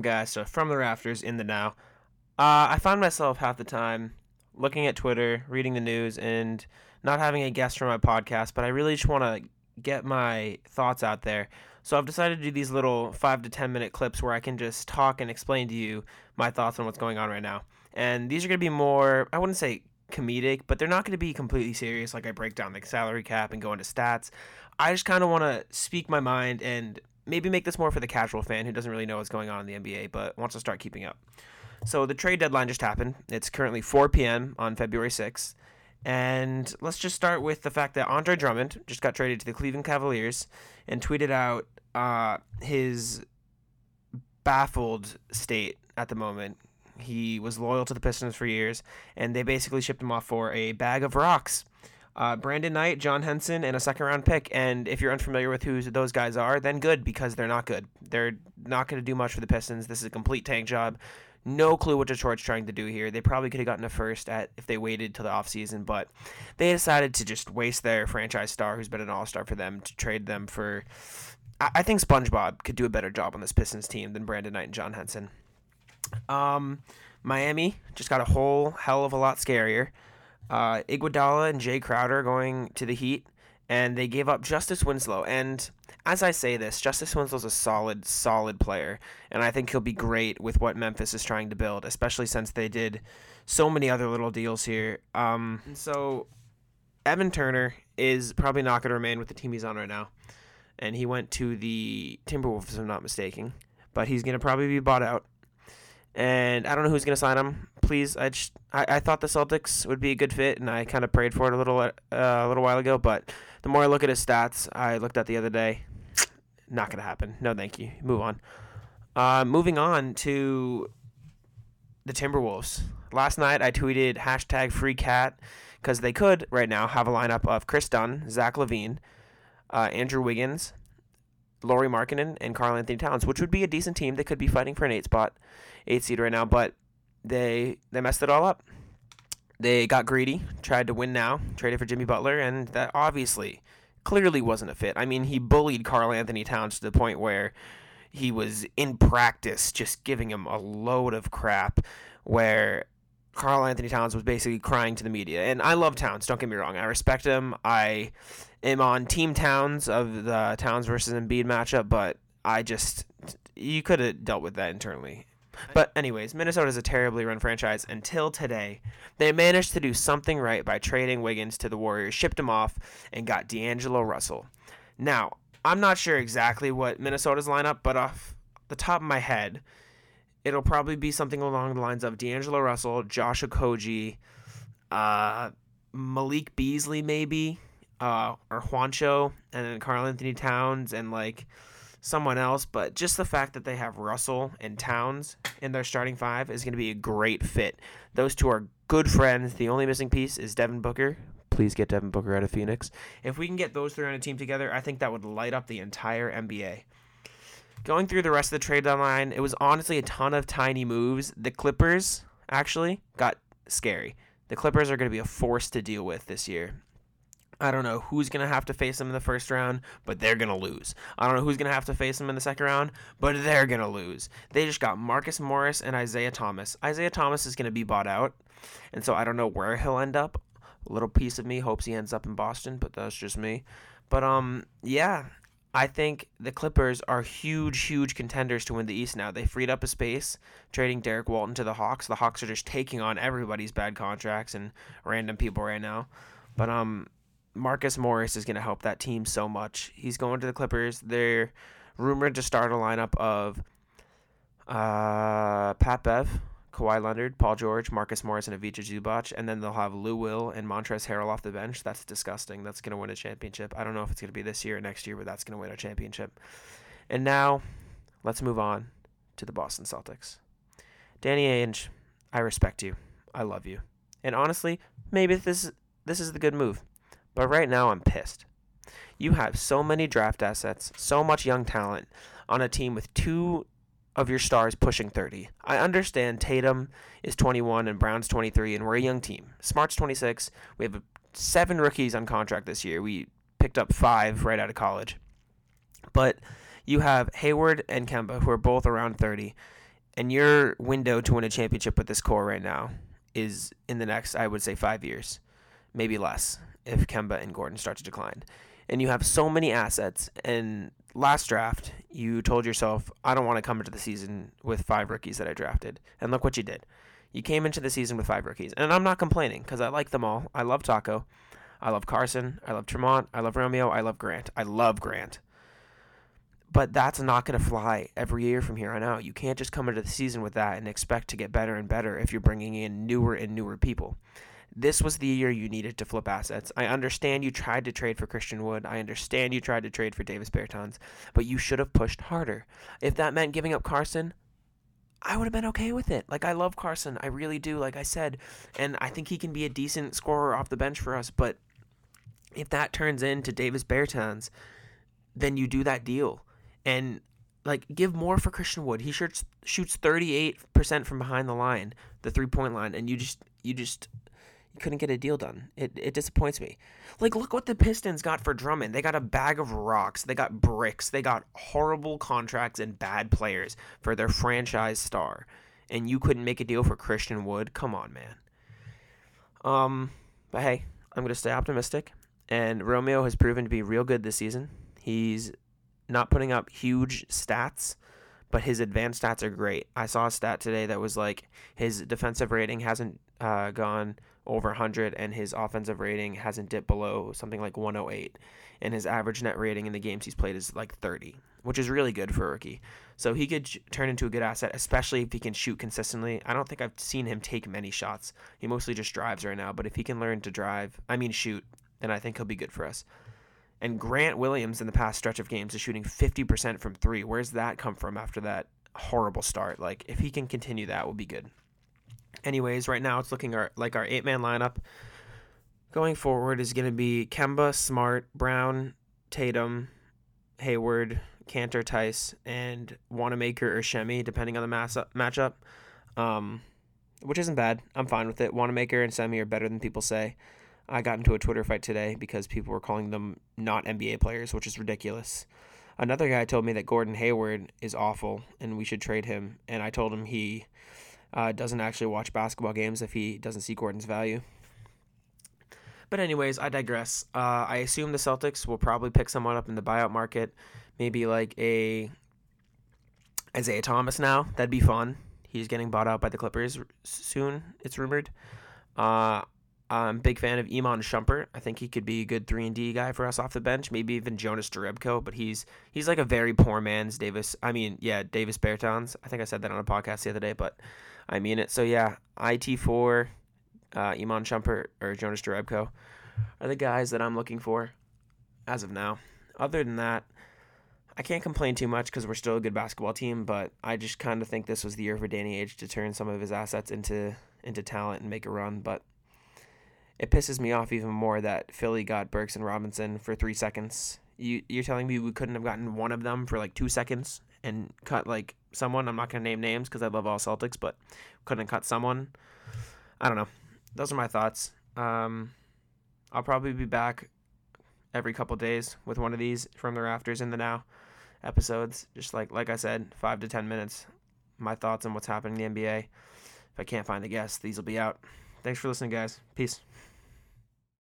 guys to From the Rafters in the Now. Uh, I find myself half the time looking at Twitter, reading the news, and not having a guest for my podcast, but I really just want to get my thoughts out there. So I've decided to do these little five to ten minute clips where I can just talk and explain to you my thoughts on what's going on right now. And these are going to be more, I wouldn't say comedic, but they're not going to be completely serious like I break down the salary cap and go into stats. I just kind of want to speak my mind and maybe make this more for the casual fan who doesn't really know what's going on in the NBA but wants to start keeping up. So the trade deadline just happened. It's currently 4 p.m. on February 6th. And let's just start with the fact that Andre Drummond just got traded to the Cleveland Cavaliers and tweeted out uh, his baffled state at the moment. He was loyal to the Pistons for years, and they basically shipped him off for a bag of rocks. Uh, Brandon Knight, John Henson, and a second round pick. And if you're unfamiliar with who those guys are, then good because they're not good. They're not going to do much for the Pistons. This is a complete tank job. No clue what Detroit's trying to do here. They probably could have gotten a first at if they waited till the offseason, but they decided to just waste their franchise star, who's been an all star for them, to trade them for. I think SpongeBob could do a better job on this Pistons team than Brandon Knight and John Henson. Um, Miami just got a whole hell of a lot scarier. Uh, Iguodala and Jae Crowder going to the Heat, and they gave up Justice Winslow. And as I say this, Justice Winslow's a solid, solid player, and I think he'll be great with what Memphis is trying to build, especially since they did so many other little deals here. Um, so Evan Turner is probably not going to remain with the team he's on right now, and he went to the Timberwolves, if I'm not mistaken. But he's going to probably be bought out and I don't know who's gonna sign him. Please, I just I, I thought the Celtics would be a good fit, and I kind of prayed for it a little uh, a little while ago. But the more I look at his stats, I looked at the other day, not gonna happen. No, thank you. Move on. Uh, moving on to the Timberwolves. Last night I tweeted hashtag free cat because they could right now have a lineup of Chris Dunn, Zach LaVine, uh, Andrew Wiggins, Lauri Markkanen, and Karl-Anthony Towns, which would be a decent team. that could be fighting for an eight spot, eight seed right now, but they they messed it all up. They got greedy, tried to win now, traded for Jimmy Butler, and that obviously clearly wasn't a fit. I mean, he bullied Karl-Anthony Towns to the point where he was in practice just giving him a load of crap where Karl-Anthony Towns was basically crying to the media. And I love Towns, don't get me wrong. I respect him. I am on Team Towns of the Towns versus Embiid matchup, but I just you could have dealt with that internally. But anyways, Minnesota is a terribly run franchise until today. They managed to do something right by trading Wiggins to the Warriors, shipped him off, and got D'Angelo Russell. Now, I'm not sure exactly what Minnesota's lineup, but off the top of my head, it'll probably be something along the lines of D'Angelo Russell, Josh Okogie, uh, Malik Beasley, maybe, uh, or Juancho, and then Karl-Anthony Towns, and like someone else, but just the fact that they have Russell and Towns in their starting five is going to be a great fit. Those two are good friends. The only missing piece is Devin Booker. Please get Devin Booker out of Phoenix. If we can get those three on a team together, I think that would light up the entire NBA. Going through the rest of the trade deadline, it was honestly a ton of tiny moves. The Clippers actually got scary. The Clippers are going to be a force to deal with this year. I don't know who's going to have to face them in the first round, but they're going to lose. I don't know who's going to have to face them in the second round, but they're going to lose. They just got Marcus Morris and Isaiah Thomas. Isaiah Thomas is going to be bought out, and so I don't know where he'll end up. A little piece of me hopes he ends up in Boston, but that's just me. But um yeah, I think the Clippers are huge, huge contenders to win the East now. They freed up a space trading Derrick Walton to the Hawks. The Hawks are just taking on everybody's bad contracts and random people right now. But um Marcus Morris is going to help that team so much. He's going to the Clippers. They're rumored to start a lineup of uh, Pat Bev, Kawhi Leonard, Paul George, Marcus Morris, and Ivica Zubac, and then they'll have Lou Will and Montrezl Harrell off the bench. That's disgusting. That's going to win a championship. I don't know if it's going to be this year or next year, but that's going to win a championship. And now, let's move on to the Boston Celtics. Danny Ainge, I respect you. I love you. And honestly, maybe this this is the good move. But right now, I'm pissed. You have so many draft assets, so much young talent on a team with two of your stars pushing 30. I understand Tatum is 21 and Brown's 23, and we're a young team. Smart's 26. We have seven rookies on contract this year. We picked up five right out of college. But you have Hayward and Kemba, who are both around 30. And your window to win a championship with this core right now is in the next, I would say, five years, maybe less, if Kemba and Gordon start to decline. And you have so many assets. And last draft, you told yourself, I don't want to come into the season with five rookies that I drafted. And look what you did. You came into the season with five rookies. And I'm not complaining because I like them all. I love Tacko. I love Carsen. I love Tremont. I love Romeo. I love Grant. I love Grant. But that's not going to fly every year from here on out. You can't just come into the season with that and expect to get better and better if you're bringing in newer and newer people. This was the year you needed to flip assets. I understand you tried to trade for Christian Wood. I understand you tried to trade for Davis Bertans, but you should have pushed harder. If that meant giving up Carsen, I would have been okay with it. Like I love Carsen, I really do. Like I said, and I think he can be a decent scorer off the bench for us. But if that turns into Davis Bertans, then you do that deal and like give more for Christian Wood. He shoots shoots 38% from behind the line, the three-point line, and you just you just couldn't get a deal done. It it disappoints me. Like look what the Pistons got for Drummond. They got a bag of rocks. They got bricks. They got horrible contracts and bad players for their franchise star. And you couldn't make a deal for Christian Wood? Come on, man. Um, but hey, I'm going to stay optimistic. And Romeo has proven to be real good this season. He's not putting up huge stats, but his advanced stats are great. I saw a stat today that was like his defensive rating hasn't uh, gone over 100 and his offensive rating hasn't dipped below something like 108 and his average net rating in the games he's played is like 30 which is really good for a rookie so he could turn into a good asset especially if he can shoot consistently i don't think i've seen him take many shots he mostly just drives right now but if he can learn to drive i mean shoot then i think he'll be good for us and Grant Williams in the past stretch of games is shooting 50% from three. Where's that come from after that horrible start? Like, if he can continue that, will be good. Anyways, right now it's looking our, like our eight man lineup going forward is going to be Kemba, Smart, Brown, Tatum, Hayward, Kanter, Theis, and Wanamaker or Semi, depending on the mass matchup. Um, which isn't bad. I'm fine with it. Wanamaker and Semi are better than people say. I got into a Twitter fight today because people were calling them not NBA players, which is ridiculous. Another guy told me that Gordon Hayward is awful and we should trade him, and I told him he uh, doesn't actually watch basketball games if he doesn't see Gordon's value. But anyways, I digress. Uh, I assume the Celtics will probably pick someone up in the buyout market, maybe like a Isaiah Thomas. Now that'd be fun. He's getting bought out by the Clippers soon. It's rumored. Uh, I'm big fan of Iman Shumpert. I think he could be a good three and D guy for us off the bench. Maybe even Jonas Jerebko, but he's he's like a very poor man's Davis. I mean, yeah, Davis Bertans. I think I said that on a podcast the other day, but I mean it. So yeah, IT four, uh, Iman Shumpert or Jonas Jerebko are the guys that I'm looking for as of now. Other than that, I can't complain too much because we're still a good basketball team. But I just kind of think this was the year for Danny Ainge to turn some of his assets into into talent and make a run. But it pisses me off even more that Philly got Burks and Robinson for three seconds. You you're telling me we couldn't have gotten one of them for like two seconds and cut like someone. I'm not gonna name names because I love all Celtics, but couldn't cut someone. I don't know. Those are my thoughts. Um, I'll probably be back every couple days with one of these from the rafters in the now episodes. Just like like I said, five to ten minutes. My thoughts on what's happening in the NBA. If I can't find a guest, these will be out. Thanks for listening, guys. Peace.